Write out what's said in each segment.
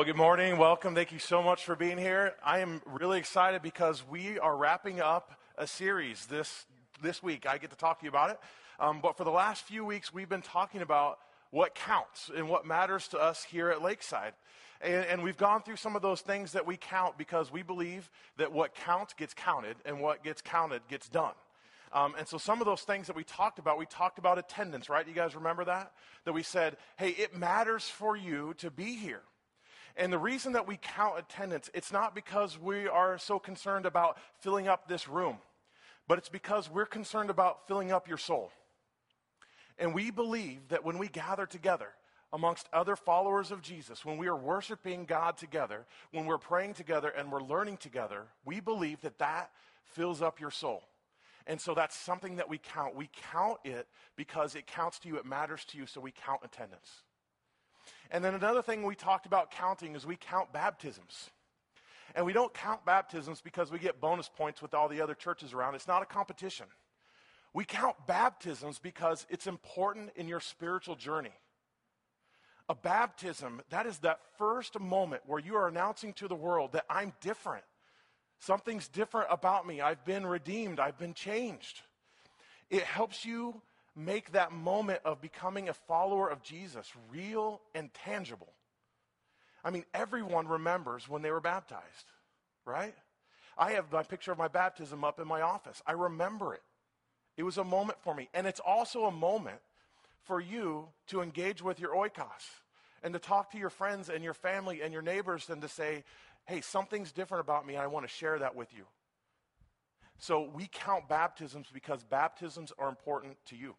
Well, good morning. Welcome. Thank you so much for being here. I am really excited because we are wrapping up a series this, this week. I get to talk to you about it. Um, but for the last few weeks, we've been talking about what counts and what matters to us here at Lakeside. And, and we've gone through some of those things that we count because we believe that what counts gets counted and what gets counted gets done. Um, and so some of those things that we talked about, we talked about attendance, right? You guys remember that? That we said, hey, it matters for you to be here. And the reason that we count attendance, it's not because we are so concerned about filling up this room, but it's because we're concerned about filling up your soul. And we believe that when we gather together amongst other followers of Jesus, when we are worshiping God together, when we're praying together and we're learning together, we believe that that fills up your soul. And so that's something that we count. We count it because it counts to you, it matters to you, so we count attendance. And then another thing we talked about counting is we count baptisms. And we don't count baptisms because we get bonus points with all the other churches around. It's not a competition. We count baptisms because it's important in your spiritual journey. A baptism, that is that first moment where you are announcing to the world that I'm different. Something's different about me. I've been redeemed. I've been changed. It helps you make that moment of becoming a follower of Jesus real and tangible. I mean, everyone remembers when they were baptized, right? I have my picture of my baptism up in my office. I remember it. It was a moment for me. And it's also a moment for you to engage with your oikos and to talk to your friends and your family and your neighbors and to say, hey, something's different about me. and I want to share that with you. So we count baptisms because baptisms are important to you.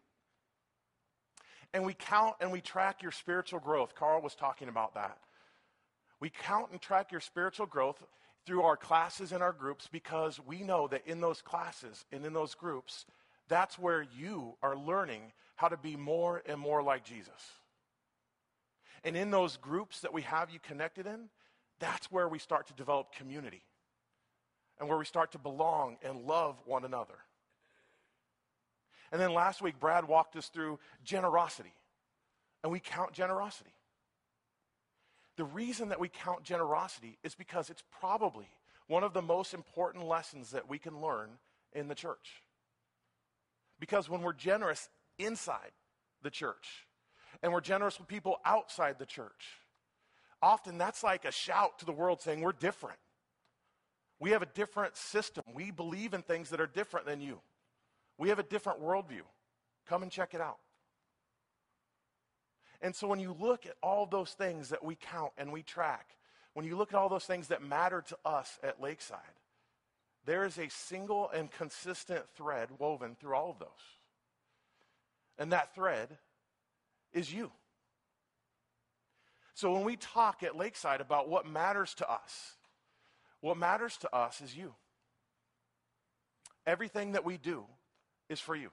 And we count and we track your spiritual growth. Carl was talking about that. We count and track your spiritual growth through our classes and our groups because we know that in those classes and in those groups, that's where you are learning how to be more and more like Jesus. And in those groups that we have you connected in, that's where we start to develop community and where we start to belong and love one another. And then last week, Brad walked us through generosity, and we count generosity. The reason that we count generosity is because it's probably one of the most important lessons that we can learn in the church. Because when we're generous inside the church, and we're generous with people outside the church, often that's like a shout to the world saying, We're different. We have a different system. We believe in things that are different than you. We have a different worldview. Come and check it out. And so when you look at all those things that we count and we track, when you look at all those things that matter to us at Lakeside, there is a single and consistent thread woven through all of those. And that thread is you. So when we talk at Lakeside about what matters to us, what matters to us is you. Everything that we do is for you.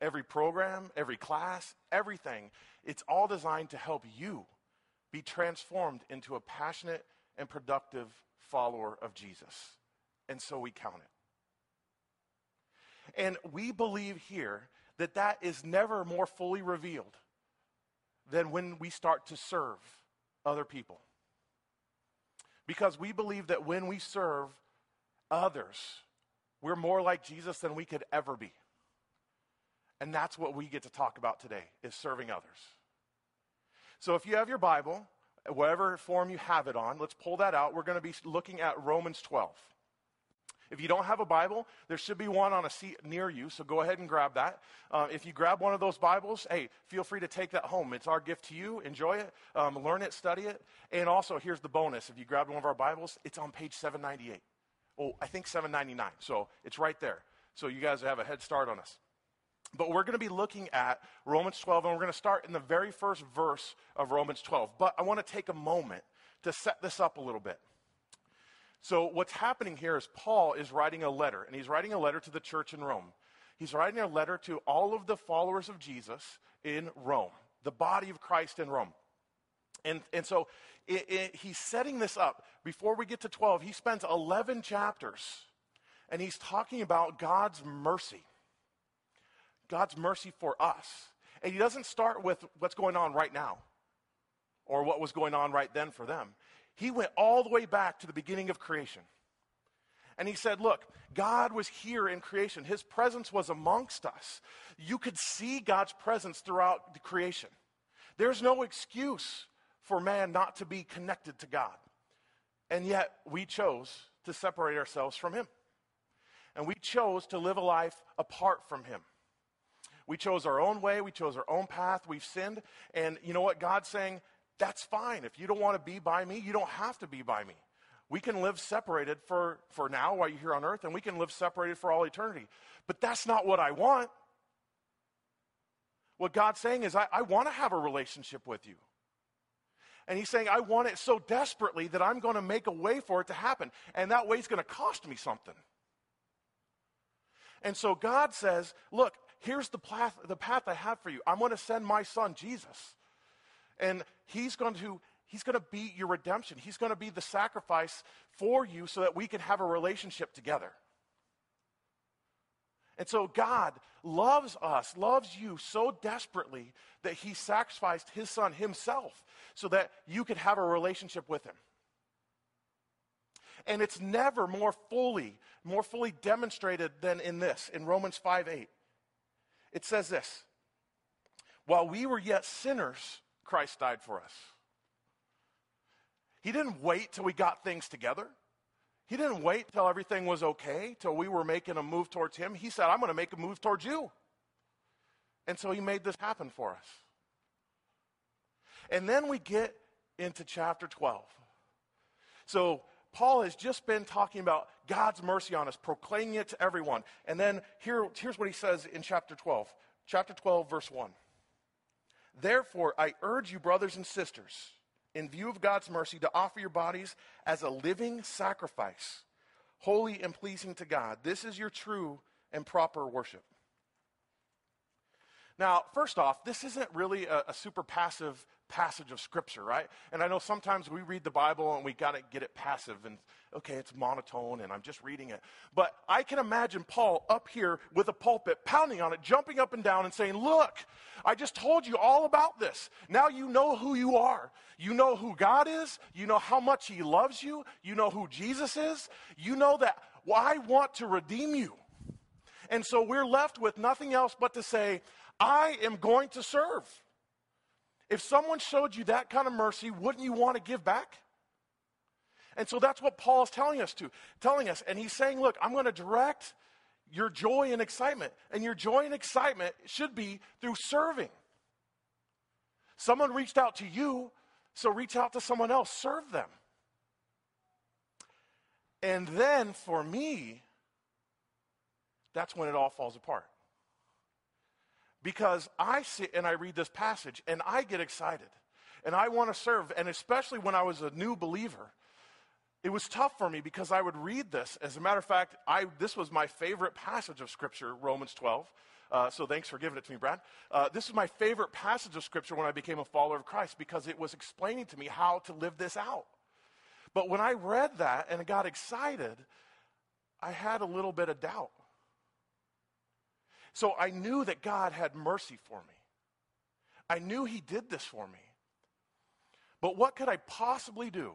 Every program, every class, everything, it's all designed to help you be transformed into a passionate and productive follower of Jesus. And so we count it. And we believe here that that is never more fully revealed than when we start to serve other people. Because we believe that when we serve others, we're more like Jesus than we could ever be. And that's what we get to talk about today is serving others. So if you have your Bible, whatever form you have it on, let's pull that out. We're going to be looking at Romans 12. If you don't have a Bible, there should be one on a seat near you, so go ahead and grab that. Uh, if you grab one of those Bibles, hey, feel free to take that home. It's our gift to you. Enjoy it, um, learn it, study it. And also, here's the bonus if you grab one of our Bibles, it's on page 798 oh, I think 799. So it's right there. So you guys have a head start on us. But we're going to be looking at Romans 12, and we're going to start in the very first verse of Romans 12. But I want to take a moment to set this up a little bit. So, what's happening here is Paul is writing a letter, and he's writing a letter to the church in Rome. He's writing a letter to all of the followers of Jesus in Rome, the body of Christ in Rome. And, and so it, it, he's setting this up. Before we get to 12, he spends 11 chapters and he's talking about God's mercy. God's mercy for us. And he doesn't start with what's going on right now. or what was going on right then for them. He went all the way back to the beginning of creation. And he said, Look, God was here in creation. His presence was amongst us. You could see God's presence throughout the creation. There's no excuse for man not to be connected to God. And yet, we chose to separate ourselves from Him. And we chose to live a life apart from Him. We chose our own way, we chose our own path, we've sinned. And you know what? God's saying, that's fine. If you don't want to be by me, you don't have to be by me. We can live separated for, for now while you're here on earth, and we can live separated for all eternity. But that's not what I want. What God's saying is, I, I want to have a relationship with you. And he's saying, I want it so desperately that I'm going to make a way for it to happen. And that way is going to cost me something. And so God says, Look, here's the path, the path I have for you. I'm going to send my son, Jesus. And he's going to He's going to be your redemption. He's going to be the sacrifice for you so that we can have a relationship together. And so God loves us, loves you so desperately that he sacrificed his son himself so that you could have a relationship with him. And it's never more fully, more fully demonstrated than in this, in Romans 5 8. It says this While we were yet sinners, Christ died for us. He didn't wait till we got things together. He didn't wait till everything was okay, till we were making a move towards Him. He said, I'm going to make a move towards you. And so He made this happen for us. And then we get into chapter 12. So Paul has just been talking about God's mercy on us, proclaiming it to everyone. And then here, here's what he says in chapter 12. Chapter 12, verse 1. Therefore, I urge you, brothers and sisters, in view of God's mercy, to offer your bodies as a living sacrifice, holy and pleasing to God. This is your true and proper worship. Now, first off, this isn't really a, a super passive passage of Scripture, right? And I know sometimes we read the Bible and we got to get it passive and, okay, it's monotone and I'm just reading it. But I can imagine Paul up here with a pulpit, pounding on it, jumping up and down and saying, Look, I just told you all about this. Now you know who you are. You know who God is. You know how much He loves you. You know who Jesus is. You know that well, I want to redeem you. And so we're left with nothing else but to say, I am going to serve. If someone showed you that kind of mercy, wouldn't you want to give back? And so that's what Paul is telling us to, telling us. And he's saying, look, I'm going to direct your joy and excitement. And your joy and excitement should be through serving. Someone reached out to you, so reach out to someone else, serve them. And then for me, that's when it all falls apart because I sit and I read this passage and I get excited and I want to serve. And especially when I was a new believer, it was tough for me because I would read this. As a matter of fact, I, this was my favorite passage of Scripture, Romans 12. Uh, so thanks for giving it to me, Brad. Uh, this is my favorite passage of Scripture when I became a follower of Christ because it was explaining to me how to live this out. But when I read that and got excited, I had a little bit of doubt. So I knew that God had mercy for me. I knew He did this for me. But what could I possibly do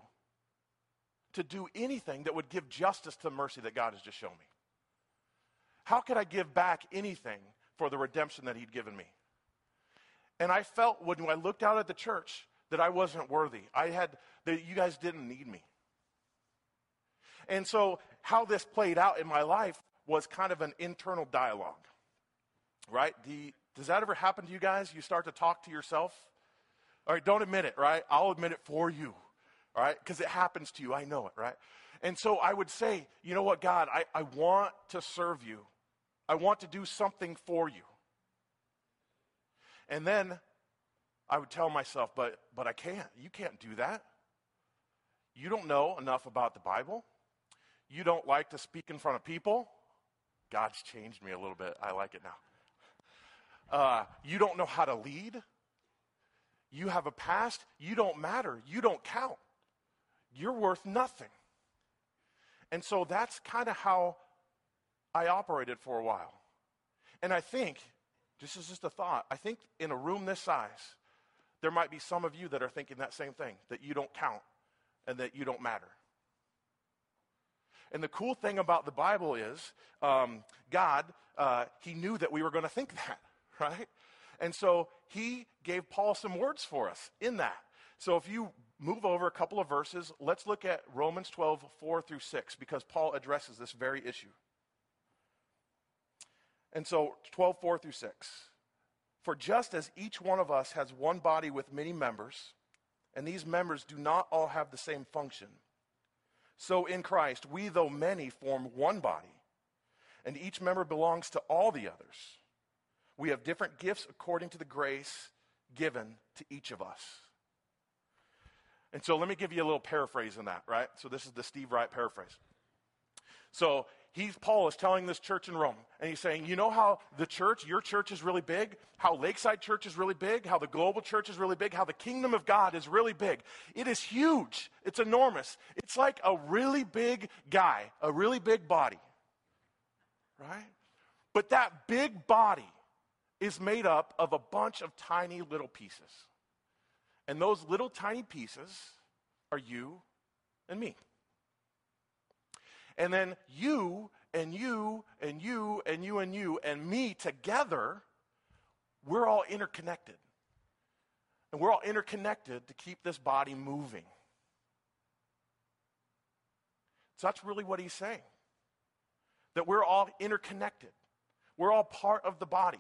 to do anything that would give justice to the mercy that God has just shown me? How could I give back anything for the redemption that He'd given me? And I felt when I looked out at the church that I wasn't worthy. I had, that you guys didn't need me. And so, how this played out in my life was kind of an internal dialogue right? You, does that ever happen to you guys? You start to talk to yourself? All right, don't admit it, right? I'll admit it for you, all right? Because it happens to you. I know it, right? And so I would say, you know what, God, I, I want to serve you. I want to do something for you. And then I would tell myself, but, but I can't. You can't do that. You don't know enough about the Bible. You don't like to speak in front of people. God's changed me a little bit. I like it now. Uh, you don't know how to lead. You have a past. You don't matter. You don't count. You're worth nothing. And so that's kind of how I operated for a while. And I think, this is just a thought, I think in a room this size, there might be some of you that are thinking that same thing that you don't count and that you don't matter. And the cool thing about the Bible is um, God, uh, He knew that we were going to think that, right? And so He gave Paul some words for us in that. So if you move over a couple of verses, let's look at Romans 12, 4 through 6, because Paul addresses this very issue. And so 12, 4 through 6. For just as each one of us has one body with many members, and these members do not all have the same function, so in Christ, we, though many, form one body, and each member belongs to all the others. We have different gifts according to the grace given to each of us. And so let me give you a little paraphrase in that, right? So this is the Steve Wright paraphrase. So he's Paul is telling this church in Rome, and he's saying, you know how the church, your church is really big, how Lakeside Church is really big, how the global church is really big, how the kingdom of God is really big. It is huge. It's enormous. It's like a really big guy, a really big body. Right? But that big body is made up of a bunch of tiny little pieces. And those little tiny pieces are you and me. And then you and you and you and you and you and me together, we're all interconnected. And we're all interconnected to keep this body moving. So that's really what he's saying. That we're all interconnected. We're all part of the body.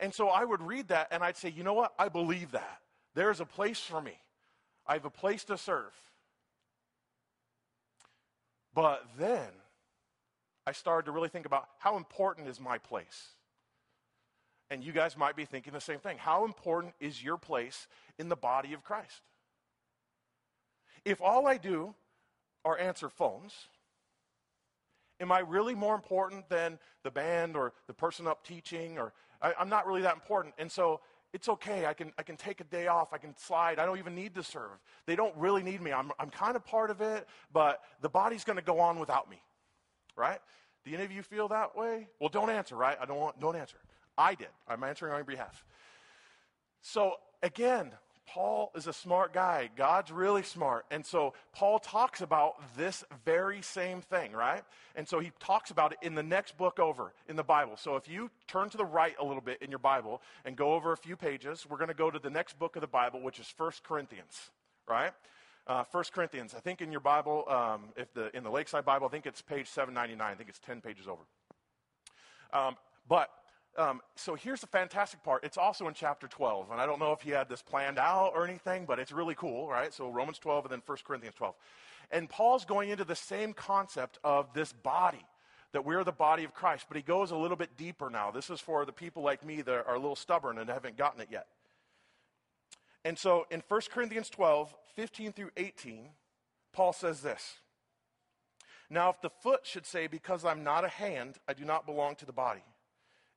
And so I would read that and I'd say, you know what? I believe that. There's a place for me. I have a place to serve. But then I started to really think about how important is my place? And you guys might be thinking the same thing. How important is your place in the body of Christ? If all I do are answer phones, am I really more important than the band or the person up teaching? Or I, am not really that important. And so it's okay. I can, I can take a day off. I can slide. I don't even need to serve. They don't really need me. I'm, I'm kind of part of it, but the body's going to go on without me, right? Do any of you feel that way? Well, don't answer, right? I don't want, don't answer. I did. I'm answering on your behalf. So again, Paul is a smart guy. God's really smart. And so Paul talks about this very same thing, right? And so he talks about it in the next book over in the Bible. So if you turn to the right a little bit in your Bible and go over a few pages, we're going to go to the next book of the Bible, which is 1 Corinthians, right? Uh, 1 Corinthians. I think in your Bible, um, if the, in the Lakeside Bible, I think it's page 799. I think it's 10 pages over. Um, but um, so here's the fantastic part. It's also in chapter 12. And I don't know if he had this planned out or anything, but it's really cool, right? So Romans 12 and then 1 Corinthians 12. And Paul's going into the same concept of this body, that we're the body of Christ. But he goes a little bit deeper now. This is for the people like me that are a little stubborn and haven't gotten it yet. And so in 1 Corinthians 12, 15 through 18, Paul says this. Now, if the foot should say, Because I'm not a hand, I do not belong to the body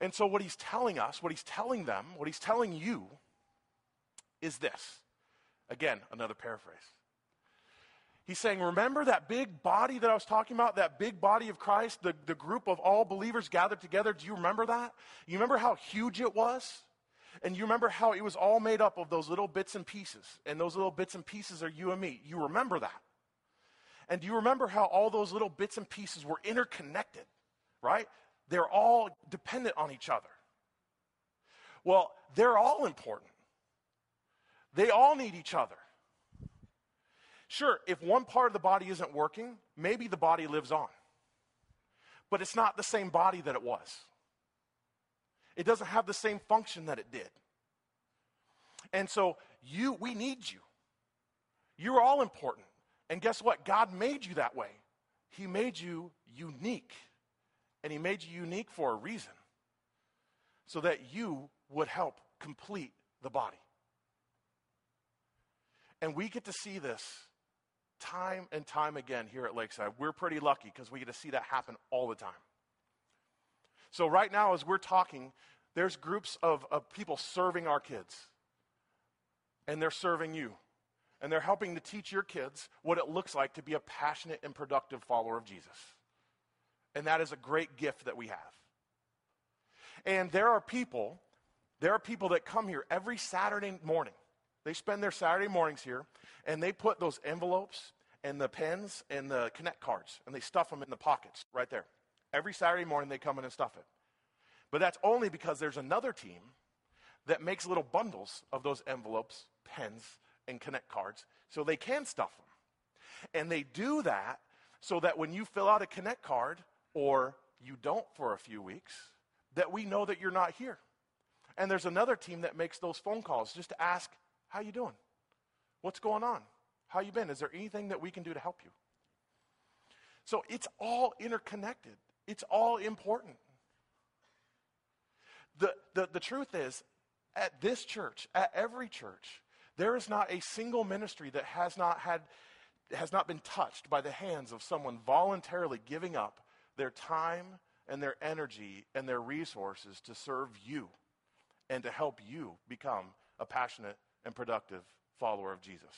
And so, what he's telling us, what he's telling them, what he's telling you is this. Again, another paraphrase. He's saying, Remember that big body that I was talking about, that big body of Christ, the, the group of all believers gathered together? Do you remember that? You remember how huge it was? And you remember how it was all made up of those little bits and pieces. And those little bits and pieces are you and me. You remember that. And do you remember how all those little bits and pieces were interconnected, right? They're all dependent on each other. Well, they're all important. They all need each other. Sure, if one part of the body isn't working, maybe the body lives on. But it's not the same body that it was. It doesn't have the same function that it did. And so you we need you. You're all important. And guess what? God made you that way. He made you unique. And He made you unique for a reason so that you would help complete the body. And we get to see this time and time again here at Lakeside. We're pretty lucky because we get to see that happen all the time. So, right now, as we're talking, there's groups of, of people serving our kids, and they're serving you. And they're helping to teach your kids what it looks like to be a passionate and productive follower of Jesus. And that is a great gift that we have. And there are people, there are people that come here every Saturday morning. They spend their Saturday mornings here, and they put those envelopes and the pens and the connect cards, and they stuff them in the pockets right there. Every Saturday morning, they come in and stuff it. But that's only because there's another team that makes little bundles of those envelopes, pens, and connect cards so they can stuff them. And they do that so that when you fill out a connect card or you don't for a few weeks, that we know that you're not here. And there's another team that makes those phone calls just to ask, how you doing? What's going on? How you been? Is there anything that we can do to help you? So it's all interconnected. It's all important. The, the, the truth is, at this church, at every church, there is not a single ministry that has not had has not been touched by the hands of someone voluntarily giving up their time and their energy and their resources to serve you and to help you become a passionate and productive follower of Jesus.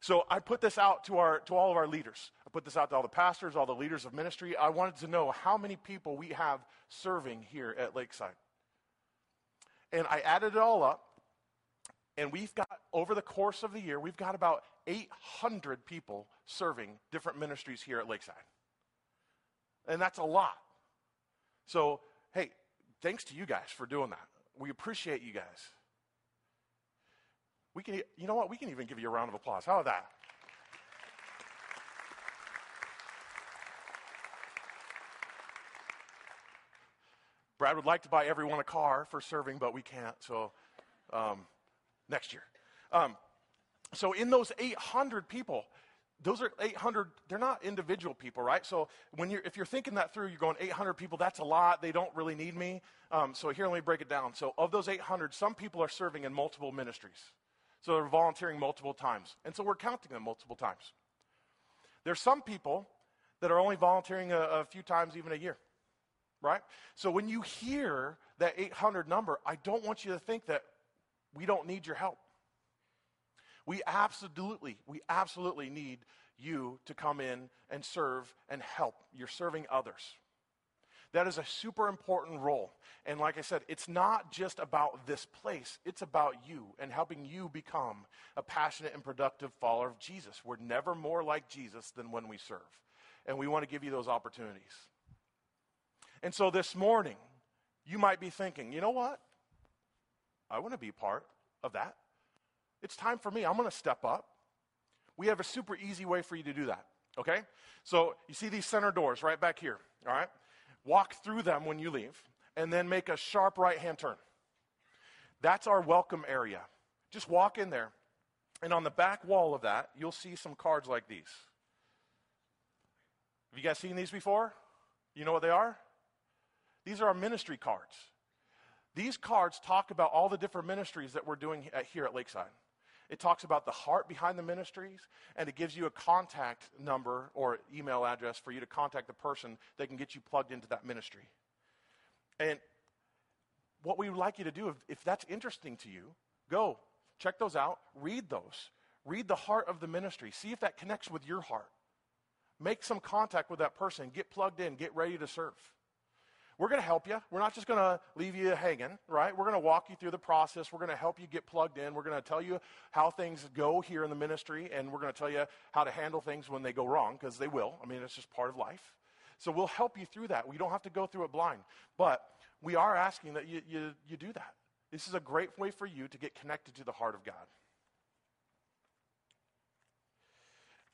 So I put this out to, our, to all of our leaders. I put this out to all the pastors, all the leaders of ministry. I wanted to know how many people we have serving here at Lakeside. And I added it all up, and we've got, over the course of the year, we've got about 800 people serving different ministries here at Lakeside. And that's a lot. So, hey, thanks to you guys for doing that. We appreciate you guys. We can, you know what? We can even give you a round of applause. How about that? Brad would like to buy everyone a car for serving, but we can't. So um, next year. Um, so in those 800 people, those are 800 they're not individual people right? So when you're if you're thinking that through you're going 800 people that's a lot they don't really need me. Um, so here let me break it down. So of those 800 some people are serving in multiple ministries. So they're volunteering multiple times. And so we're counting them multiple times. There's some people that are only volunteering a, a few times even a year right? So when you hear that 800 number i don't want you to think that we don't need your help we absolutely, we absolutely need you to come in and serve and help. You're serving others. That is a super important role. And like I said, it's not just about this place, it's about you and helping you become a passionate and productive follower of Jesus. We're never more like Jesus than when we serve. And we want to give you those opportunities. And so this morning, you might be thinking, you know what? I want to be part of that. It's time for me. I'm going to step up. We have a super easy way for you to do that. Okay? So you see these center doors right back here. All right? Walk through them when you leave, and then make a sharp right hand turn. That's our welcome area. Just walk in there, and on the back wall of that, you'll see some cards like these. Have you guys seen these before? You know what they are? These are our ministry cards. These cards talk about all the different ministries that we're doing here at Lakeside. It talks about the heart behind the ministries, and it gives you a contact number or email address for you to contact the person that can get you plugged into that ministry. And what we would like you to do, if, if that's interesting to you, go check those out, read those, read the heart of the ministry, see if that connects with your heart. Make some contact with that person, get plugged in, get ready to serve. We're going to help you. We're not just going to leave you hanging, right? We're going to walk you through the process. We're going to help you get plugged in. We're going to tell you how things go here in the ministry, and we're going to tell you how to handle things when they go wrong, because they will. I mean, it's just part of life. So we'll help you through that. We don't have to go through it blind. But we are asking that you, you, you do that. This is a great way for you to get connected to the heart of God.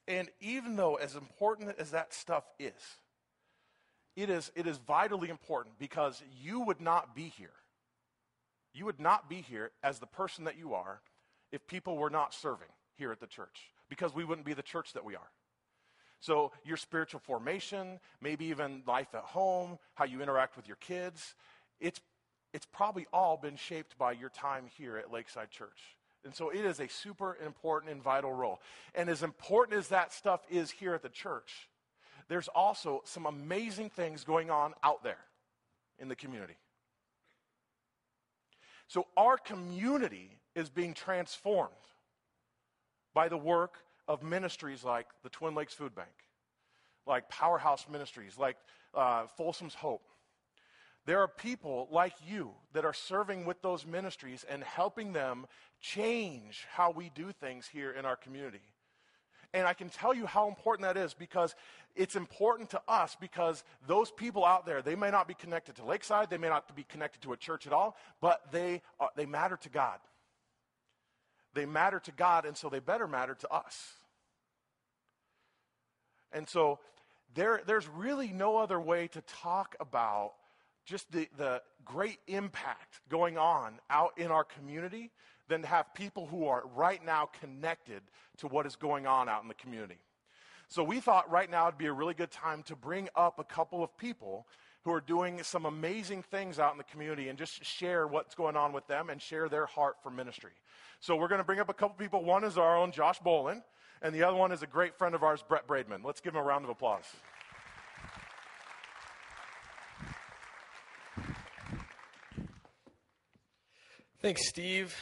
And even though, as important as that stuff is, it is, it is vitally important because you would not be here. You would not be here as the person that you are if people were not serving here at the church because we wouldn't be the church that we are. So, your spiritual formation, maybe even life at home, how you interact with your kids, it's it's probably all been shaped by your time here at Lakeside Church. And so it is a super important and vital role. And as important as that stuff is here at the church, there's also some amazing things going on out there in the community. So our community is being transformed by the work of ministries like the Twin Lakes Food Bank, like Powerhouse Ministries, like uh, Folsom's Hope. There are people like you that are serving with those ministries and helping them change how we do things here in our community. And I can tell you how important that is because it's important to us because those people out there, they may not be connected to Lakeside, they may not be connected to a church at all, but they, they matter to God. They matter to God, and so they better matter to us. And so there, there's really no other way to talk about just the, the great impact going on out in our community than to have people who are right now connected to what is going on out in the community. So we thought right now would be a really good time to bring up a couple of people who are doing some amazing things out in the community and just share what's going on with them and share their heart for ministry. So we're going to bring up a couple people. One is our own Josh Bolin, and the other one is a great friend of ours, Brett Braidman. Let's give him a round of applause. Thanks, Steve.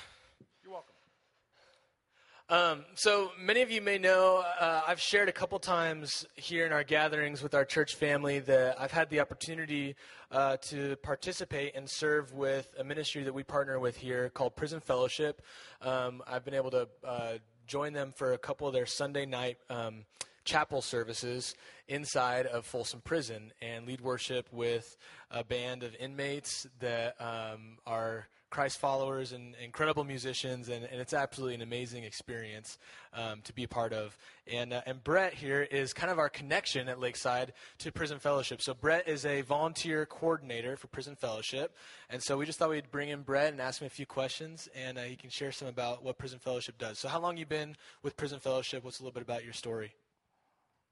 Um, so many of you may know uh, I've shared a couple times here in our gatherings with our church family that I've had the opportunity uh, to participate and serve with a ministry that we partner with here called Prison Fellowship. Um, I've been able to uh, join them for a couple of their Sunday night. Um, chapel services inside of Folsom Prison and lead worship with a band of inmates that um, are Christ followers and incredible musicians, and, and it's absolutely an amazing experience um, to be a part of. And, uh, and Brett here is kind of our connection at Lakeside to Prison Fellowship. So Brett is a volunteer coordinator for Prison Fellowship, and so we just thought we'd bring in Brett and ask him a few questions, and uh, he can share some about what Prison Fellowship does. So how long you been with Prison Fellowship? What's a little bit about your story?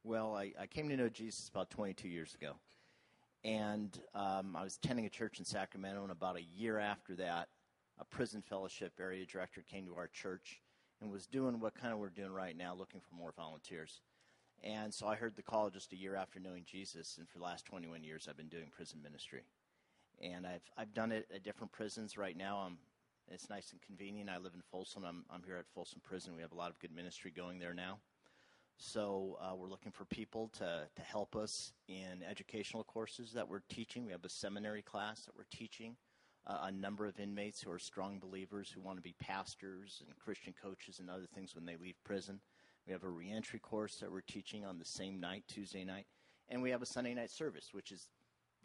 Well, I, I came to know Jesus about 22 years ago. And um, I was attending a church in Sacramento, and about a year after that, a prison fellowship area director came to our church and was doing what kind of we're doing right now, looking for more volunteers. And so I heard the call just a year after knowing Jesus, and for the last 21 years, I've been doing prison ministry. And I've, I've done it at different prisons. Right now, I'm, it's nice and convenient. I live in Folsom. I'm, I'm here at Folsom Prison. We have a lot of good ministry going there now. So uh, we're looking for people to, to help us in educational courses that we're teaching. We have a seminary class that we're teaching. Uh, a number of inmates who are strong believers who want to be pastors and Christian coaches and other things when they leave prison. We have a reentry course that we're teaching on the same night, Tuesday night. And we have a Sunday night service, which is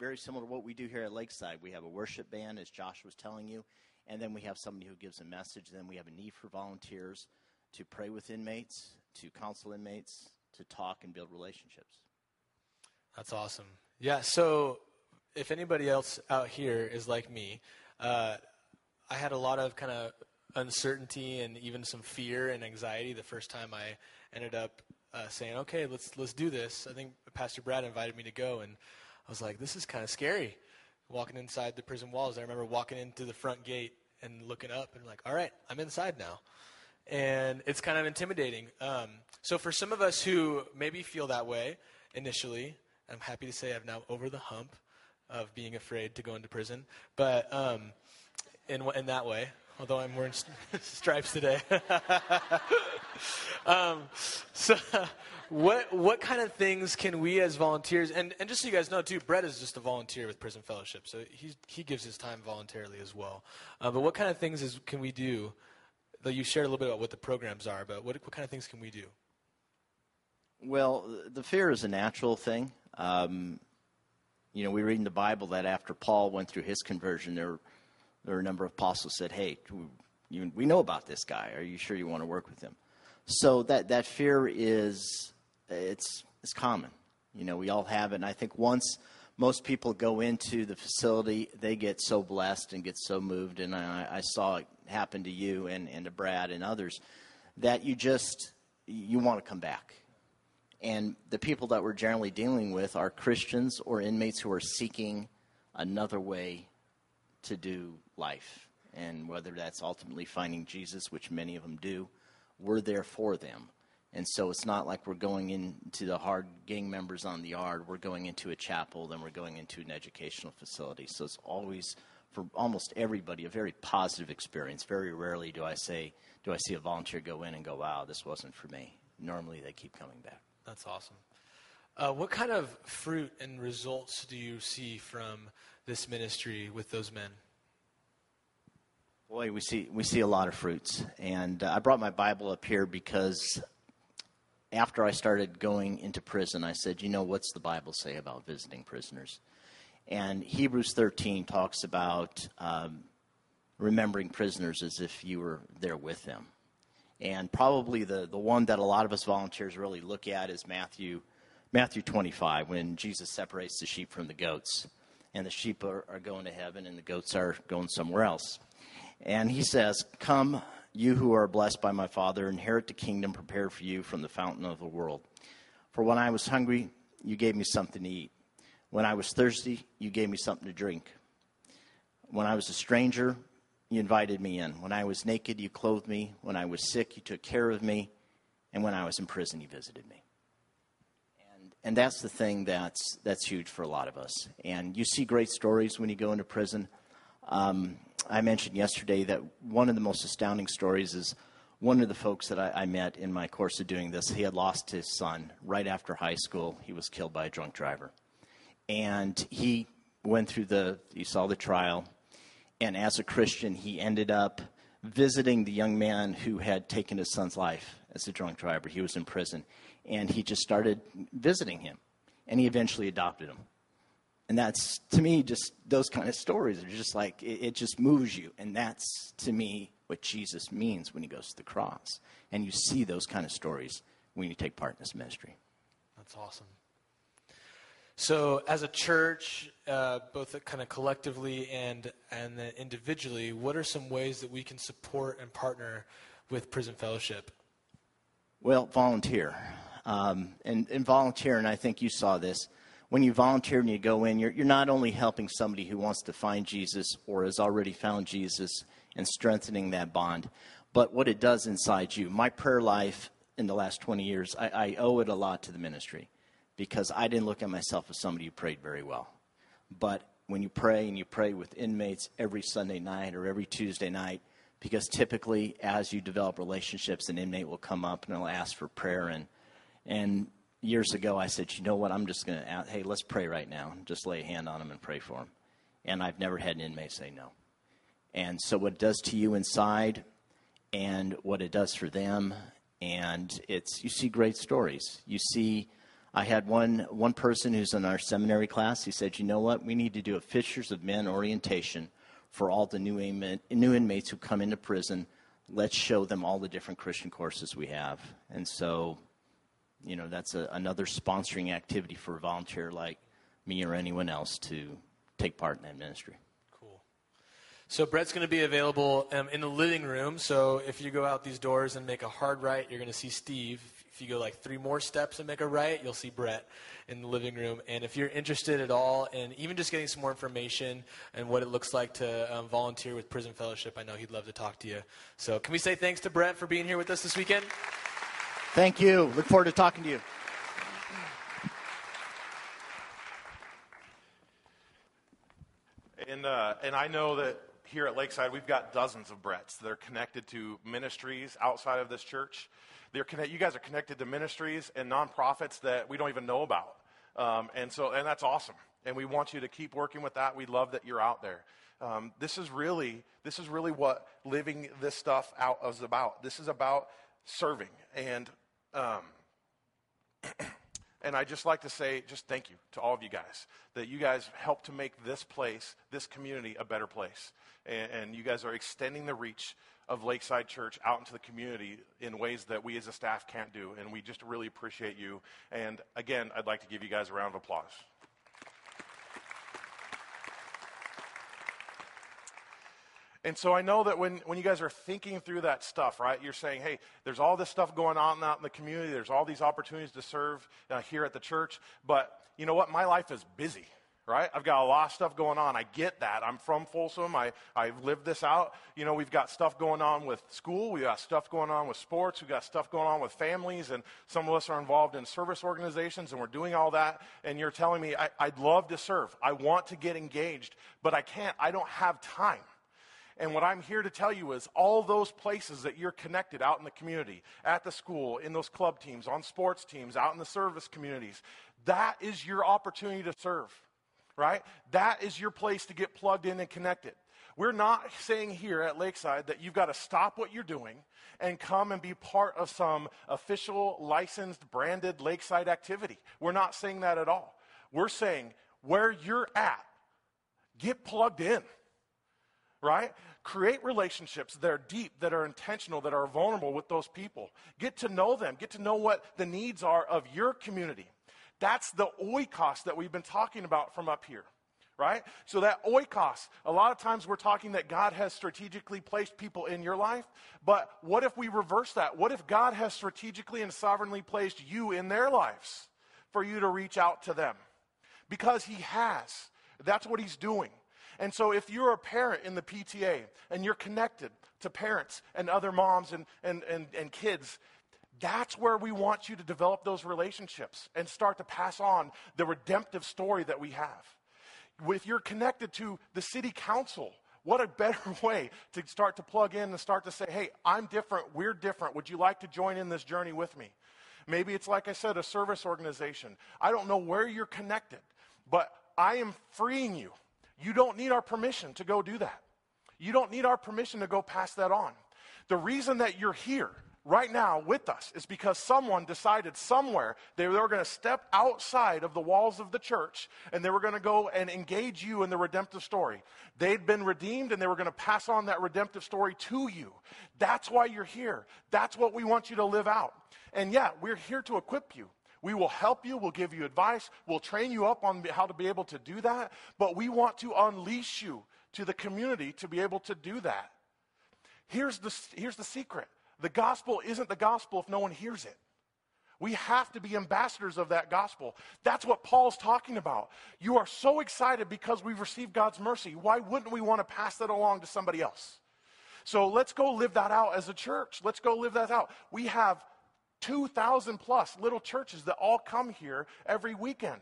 very similar to what we do here at Lakeside. We have a worship band, as Josh was telling you, and then we have somebody who gives a message. Then we have a need for volunteers to pray with inmates, to counsel inmates, to talk and build relationships. That's awesome. Yeah, so if anybody else out here is like me, uh, I had a lot of kind of uncertainty and even some fear and anxiety the first time I ended up uh, saying, "Okay, let's let's do this." I think Pastor Brad invited me to go, and I was like, "This is kind of scary." Walking inside the prison walls, I remember walking into the front gate and looking up and like, "All right, I'm inside now." And it's kind of intimidating. Um, so for some of us who maybe feel that way initially, I'm happy to say I'm now over the hump of being afraid to go into prison. But um, in in that way, although I'm wearing stripes today. um, so, what what kind of things can we as volunteers and, and just so you guys know too, Brett is just a volunteer with Prison Fellowship, so he he gives his time voluntarily as well. Uh, but what kind of things is, can we do though you shared a little bit about what the programs are, but what, what kind of things can we do? Well, the fear is a natural thing. Um, you know, we read in the Bible that after Paul went through his conversion, there, there were a number of apostles said, "Hey, we, we know about this guy. Are you sure you want to work with him?" So that that fear is it's it's common. You know, we all have it. And I think once most people go into the facility, they get so blessed and get so moved. And I, I saw it happen to you and, and to Brad and others that you just you want to come back. And the people that we're generally dealing with are Christians or inmates who are seeking another way to do life. And whether that's ultimately finding Jesus, which many of them do, we're there for them. And so it's not like we're going into the hard gang members on the yard. We're going into a chapel, then we're going into an educational facility. So it's always, for almost everybody, a very positive experience. Very rarely do I say, do I see a volunteer go in and go, wow, this wasn't for me. Normally they keep coming back. That's awesome. Uh, what kind of fruit and results do you see from this ministry with those men? Boy, we see we see a lot of fruits, and uh, I brought my Bible up here because after I started going into prison, I said, you know, what's the Bible say about visiting prisoners? And Hebrews 13 talks about um, remembering prisoners as if you were there with them. And probably the, the one that a lot of us volunteers really look at is Matthew, Matthew 25, when Jesus separates the sheep from the goats. And the sheep are, are going to heaven and the goats are going somewhere else. And he says, Come, you who are blessed by my Father, inherit the kingdom prepared for you from the fountain of the world. For when I was hungry, you gave me something to eat. When I was thirsty, you gave me something to drink. When I was a stranger, you invited me in. When I was naked, you clothed me. When I was sick, you took care of me. And when I was in prison, you visited me. And, and that's the thing that's, that's huge for a lot of us. And you see great stories when you go into prison. Um, I mentioned yesterday that one of the most astounding stories is one of the folks that I, I, met in my course of doing this. He had lost his son right after high school. He was killed by a drunk driver. And he went through the, he saw the trial. And as a Christian, he ended up visiting the young man who had taken his son's life as a drunk driver. He was in prison. And he just started visiting him. And he eventually adopted him. And that's, to me, just those kind of stories are just like, it, it, just moves you. And that's, to me, what Jesus means when he goes to the cross. And you see those kind of stories when you take part in this ministry. That's awesome. So, as a church, uh, both kind of collectively and, and individually, what are some ways that we can support and partner with Prison Fellowship? Well, volunteer. Um, and, and volunteer, and I think you saw this when you volunteer and you go in, you're, you're not only helping somebody who wants to find Jesus or has already found Jesus and strengthening that bond, but what it does inside you. My prayer life in the last 20 years, I, I owe it a lot to the ministry because I didn't look at myself as somebody who prayed very well. But when you pray and you pray with inmates every Sunday night or every Tuesday night, because typically as you develop relationships, an inmate will come up and they'll ask for prayer and and years ago, I said, you know what, I'm just going to, hey, let's pray right now. Just lay a hand on them and pray for them. And I've never had an inmate say no. And so, what it does to you inside and what it does for them, and it's, you see great stories. You see, I had one, one person who's in our seminary class. He said, you know what, we need to do a Fishers of Men orientation for all the new, new inmates who come into prison. Let's show them all the different Christian courses we have. And so you know, that's a, another sponsoring activity for a volunteer like me or anyone else to take part in that ministry. Cool. So Brett's going to be available um, in the living room. So if you go out these doors and make a hard right, you're going to see Steve. If you go like three more steps and make a right, you'll see Brett in the living room. And if you're interested at all in even just getting some more information and what it looks like to um, volunteer with Prison Fellowship, I know he'd love to talk to you. So can we say thanks to Brett for being here with us this weekend? Thank you. Look forward to talking to you. And, uh, and I know that here at Lakeside, we've got dozens of Bretts that are connected to ministries outside of this church. They're connect, you guys are connected to ministries and nonprofits that we don't even know about. Um, and so, and that's awesome. And we want you to keep working with that. We love that you're out there. Um, this is really, this is really what living this stuff out is about. This is about serving. And um, and I just like to say, just thank you to all of you guys that you guys help to make this place, this community, a better place. And, and, you guys are extending the reach of Lakeside Church out into the community in ways that we as a staff can't do. And we just really appreciate you. And again, I'd like to give you guys a round of applause. And so I know that when, when you guys are thinking through that stuff, right, you're saying, hey, there's all this stuff going on out in the community. There's all these opportunities to serve uh, here at the church. But you know what? My life is busy, right? I've got a lot of stuff going on. I get that. I'm from Folsom. I, I've lived this out. You know, we've got stuff going on with school. We've got stuff going on with sports. We've got stuff going on with families. And some of us are involved in service organizations and we're doing all that. And you're telling me, I, I'd love to serve. I want to get engaged, but I can't. I don't have time. And what I'm here to tell you is all those places that you're connected out in the community, at the school, in those club teams, on sports teams, out in the service communities, that is your opportunity to serve right? That is your place to get plugged in and connected. We're not saying here at Lakeside that you've got to stop what you're doing and come and be part of some official, licensed, branded Lakeside activity. We're not saying that at all. We're saying where you're at, get plugged in, right? Create relationships that are deep, that are intentional, that are vulnerable with those people. Get to know them, get to know what the needs are of your community. That's the oikos that we've been talking about from up here, right? So that oikos, a lot of times we're talking that God has strategically placed people in your life, but what if we reverse that? What if God has strategically and sovereignly placed you in their lives for you to reach out to them? Because He has. That's what He's doing. And so, if you're a parent in the PTA and you're connected to parents and other moms and, and, and, and kids, that's where we want you to develop those relationships and start to pass on the redemptive story that we have. If you're connected to the city council, what a better way to start to plug in and start to say, hey, I'm different, we're different. Would you like to join in this journey with me? Maybe it's, like I said, a service organization. I don't know where you're connected, but I am freeing you. You don't need our permission to go do that. You don't need our permission to go pass that on. The reason that you're here right now with us is because someone decided somewhere they were going to step outside of the walls of the church and they were going to go and engage you in the redemptive story. They'd been redeemed and they were going to pass on that redemptive story to you. That's why you're here. That's what we want you to live out. And yeah, we're here to equip you. We will help you, we'll give you advice, we'll train you up on how to be able to do that, but we want to unleash you to the community to be able to do that. Here's the, here's the secret the gospel isn't the gospel if no one hears it. We have to be ambassadors of that gospel. That's what Paul's talking about. You are so excited because we've received God's mercy. Why wouldn't we want to pass that along to somebody else? So let's go live that out as a church. Let's go live that out. We have 2,000 plus little churches that all come here every weekend.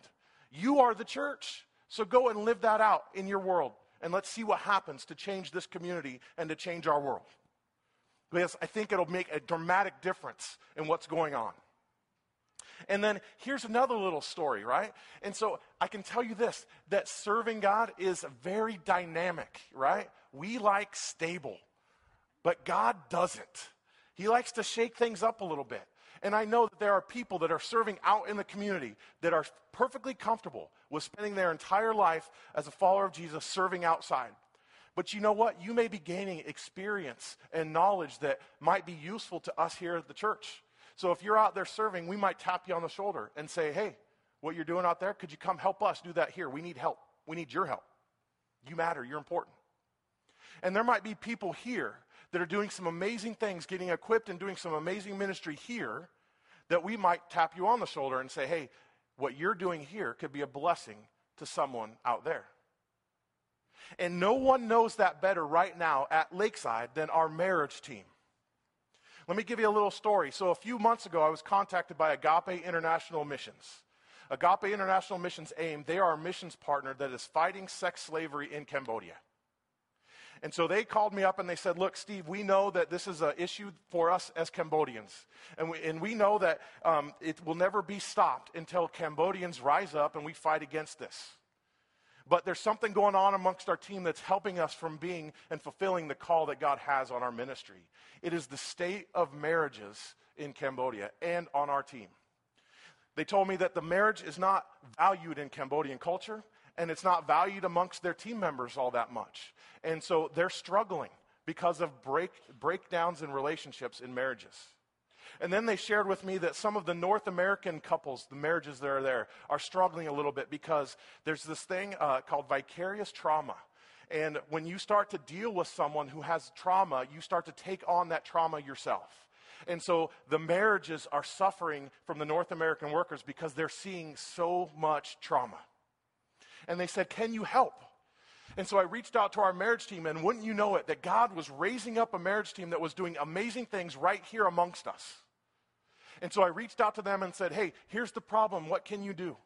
You are the church. So go and live that out in your world. And let's see what happens to change this community and to change our world because I think it'll make a dramatic difference in what's going on. And then here's another little story, right? And so I can tell you this that serving God is very dynamic, right? We like stable, but God doesn't. He likes to shake things up a little bit. And I know that there are people that are serving out in the community that are perfectly comfortable with spending their entire life as a follower of Jesus serving outside. But you know what? You may be gaining experience and knowledge that might be useful to us here at the church. So if you're out there serving, we might tap you on the shoulder and say, hey, what you're doing out there, could you come help us do that here? We need help. We need your help. You matter. You're important. And there might be people here that are doing some amazing things, getting equipped and doing some amazing ministry here that we might tap you on the shoulder and say, hey, what you're doing here could be a blessing to someone out there. And no one knows that better right now at Lakeside than our marriage team. Let me give you a little story. So, a few months ago, I was contacted by Agape International Missions. Agape International Missions AIM, they are a missions partner that is fighting sex slavery in Cambodia. And so they called me up and they said, Look, Steve, we know that this is an issue for us as Cambodians. And we, and we know that um, it will never be stopped until Cambodians rise up and we fight against this. But there's something going on amongst our team that's helping us from being and fulfilling the call that God has on our ministry. It is the state of marriages in Cambodia and on our team. They told me that the marriage is not valued in Cambodian culture and it's not valued amongst their team members all that much. And so they're struggling because of break, breakdowns in relationships in marriages. And then they shared with me that some of the North American couples, the marriages that are there, are struggling a little bit because there's this thing uh, called vicarious trauma. And when you start to deal with someone who has trauma, you start to take on that trauma yourself. And so the marriages are suffering from the North American workers because they're seeing so much trauma. And they said, Can you help? And so I reached out to our marriage team, and wouldn't you know it, that God was raising up a marriage team that was doing amazing things right here amongst us. And so I reached out to them and said, Hey, here's the problem. What can you do?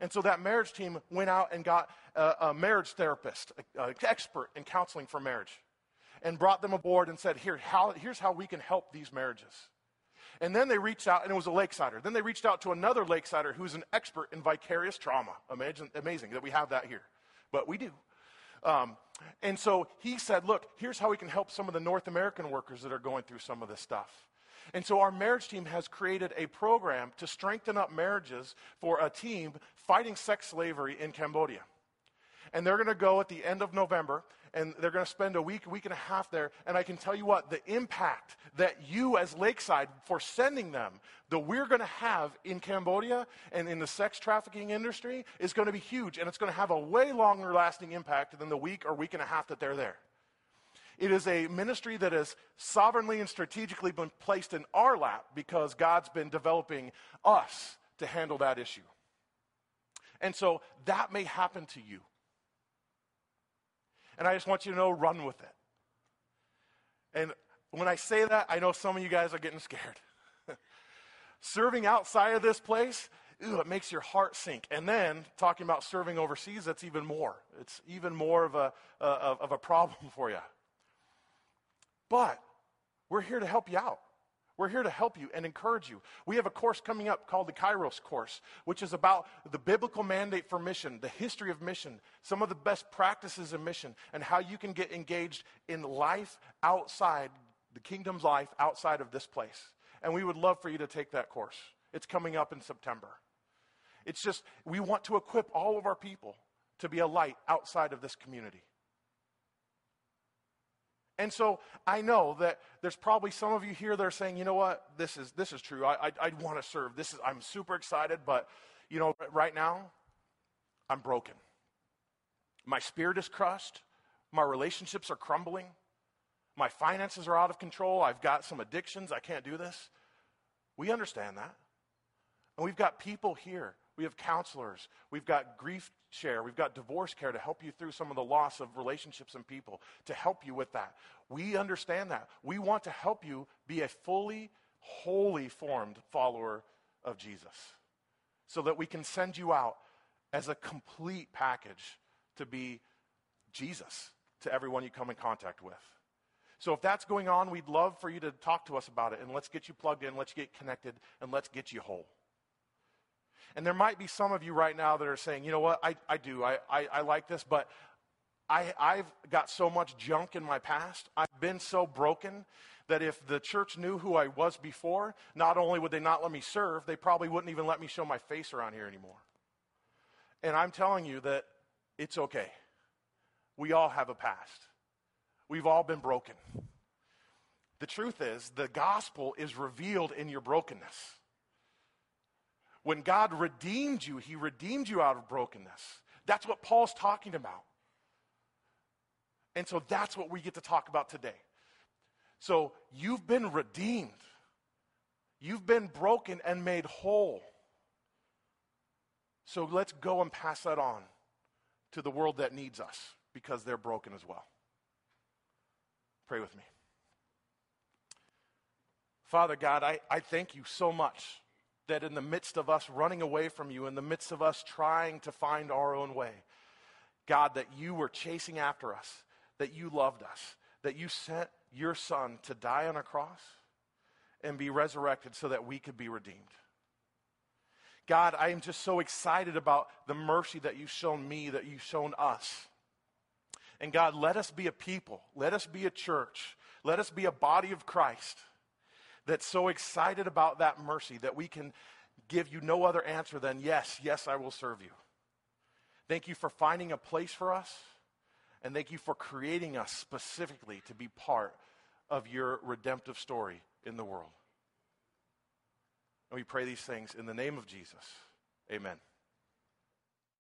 And so that marriage team went out and got a, a marriage therapist, an expert in counseling for marriage, and brought them aboard and said, Here, how, here's how we can help these marriages. And then they reached out, and it was a Lakesider. Then they reached out to another Lakesider who's an expert in vicarious trauma. Imagine, amazing that we have that here. But we do. Um, and so he said, Look, here's how we can help some of the North American workers that are going through some of this stuff. And so our marriage team has created a program to strengthen up marriages for a team fighting sex slavery in Cambodia. And they're going to go at the end of November and they're going to spend a week, week and a half there. And I can tell you what, the impact that you as Lakeside for sending them, that we're going to have in Cambodia and in the sex trafficking industry is going to be huge. And it's going to have a way longer lasting impact than the week or week and a half that they're there. It is a ministry that has sovereignly and strategically been placed in our lap because God's been developing us to handle that issue. And so that may happen to you. And I just want you to know run with it. And when I say that, I know some of you guys are getting scared. Serving outside of this place, ooh, it makes your heart sink. And then talking about serving overseas, that's even more. It's even more of a, uh, of a problem for you. But we're here to help you out. We're here to help you and encourage you. We have a course coming up called the Kairos course, which is about the biblical mandate for mission, the history of mission, some of the best practices in mission, and how you can get engaged in life outside the kingdom's life outside of this place. And we would love for you to take that course. It's coming up in September. It's just, we want to equip all of our people to be a light outside of this community. And so I know that there's probably some of you here that are saying, you know what, this is, this is true. I, I, I want to serve. This is, I'm super excited, but, you know, right now, I'm broken. My spirit is crushed. My relationships are crumbling. My finances are out of control. I've got some addictions. I can't do this. We understand that. And we've got people here we have counselors. We've got grief share. We've got divorce care to help you through some of the loss of relationships and people, to help you with that. We understand that. We want to help you be a fully, wholly formed follower of Jesus so that we can send you out as a complete package to be Jesus to everyone you come in contact with. So if that's going on, we'd love for you to talk to us about it and let's get you plugged in, let's get connected, and let's get you whole. And there might be some of you right now that are saying, you know what, I, I do, I, I, I like this, but I, I've got so much junk in my past. I've been so broken that if the church knew who I was before, not only would they not let me serve, they probably wouldn't even let me show my face around here anymore. And I'm telling you that it's okay. We all have a past, we've all been broken. The truth is, the gospel is revealed in your brokenness. When God redeemed you, He redeemed you out of brokenness. That's what Paul's talking about. And so that's what we get to talk about today. So you've been redeemed, you've been broken and made whole. So let's go and pass that on to the world that needs us because they're broken as well. Pray with me. Father God, I, I thank you so much that in the midst of us running away from you, in the midst of us trying to find our own way, God, that you were chasing after us, that you loved us, that you sent your son to die on a cross and be resurrected so that we could be redeemed. God, I am just so excited about the mercy that you've shown me, that you've shown us. And God, let us be a people, let us be a church, let us be a body of Christ that's so excited about that mercy that we can give you no other answer than, yes, yes, I will serve you. Thank you for finding a place for us, and thank you for creating us specifically to be part of your redemptive story in the world. And we pray these things in the name of Jesus. Amen.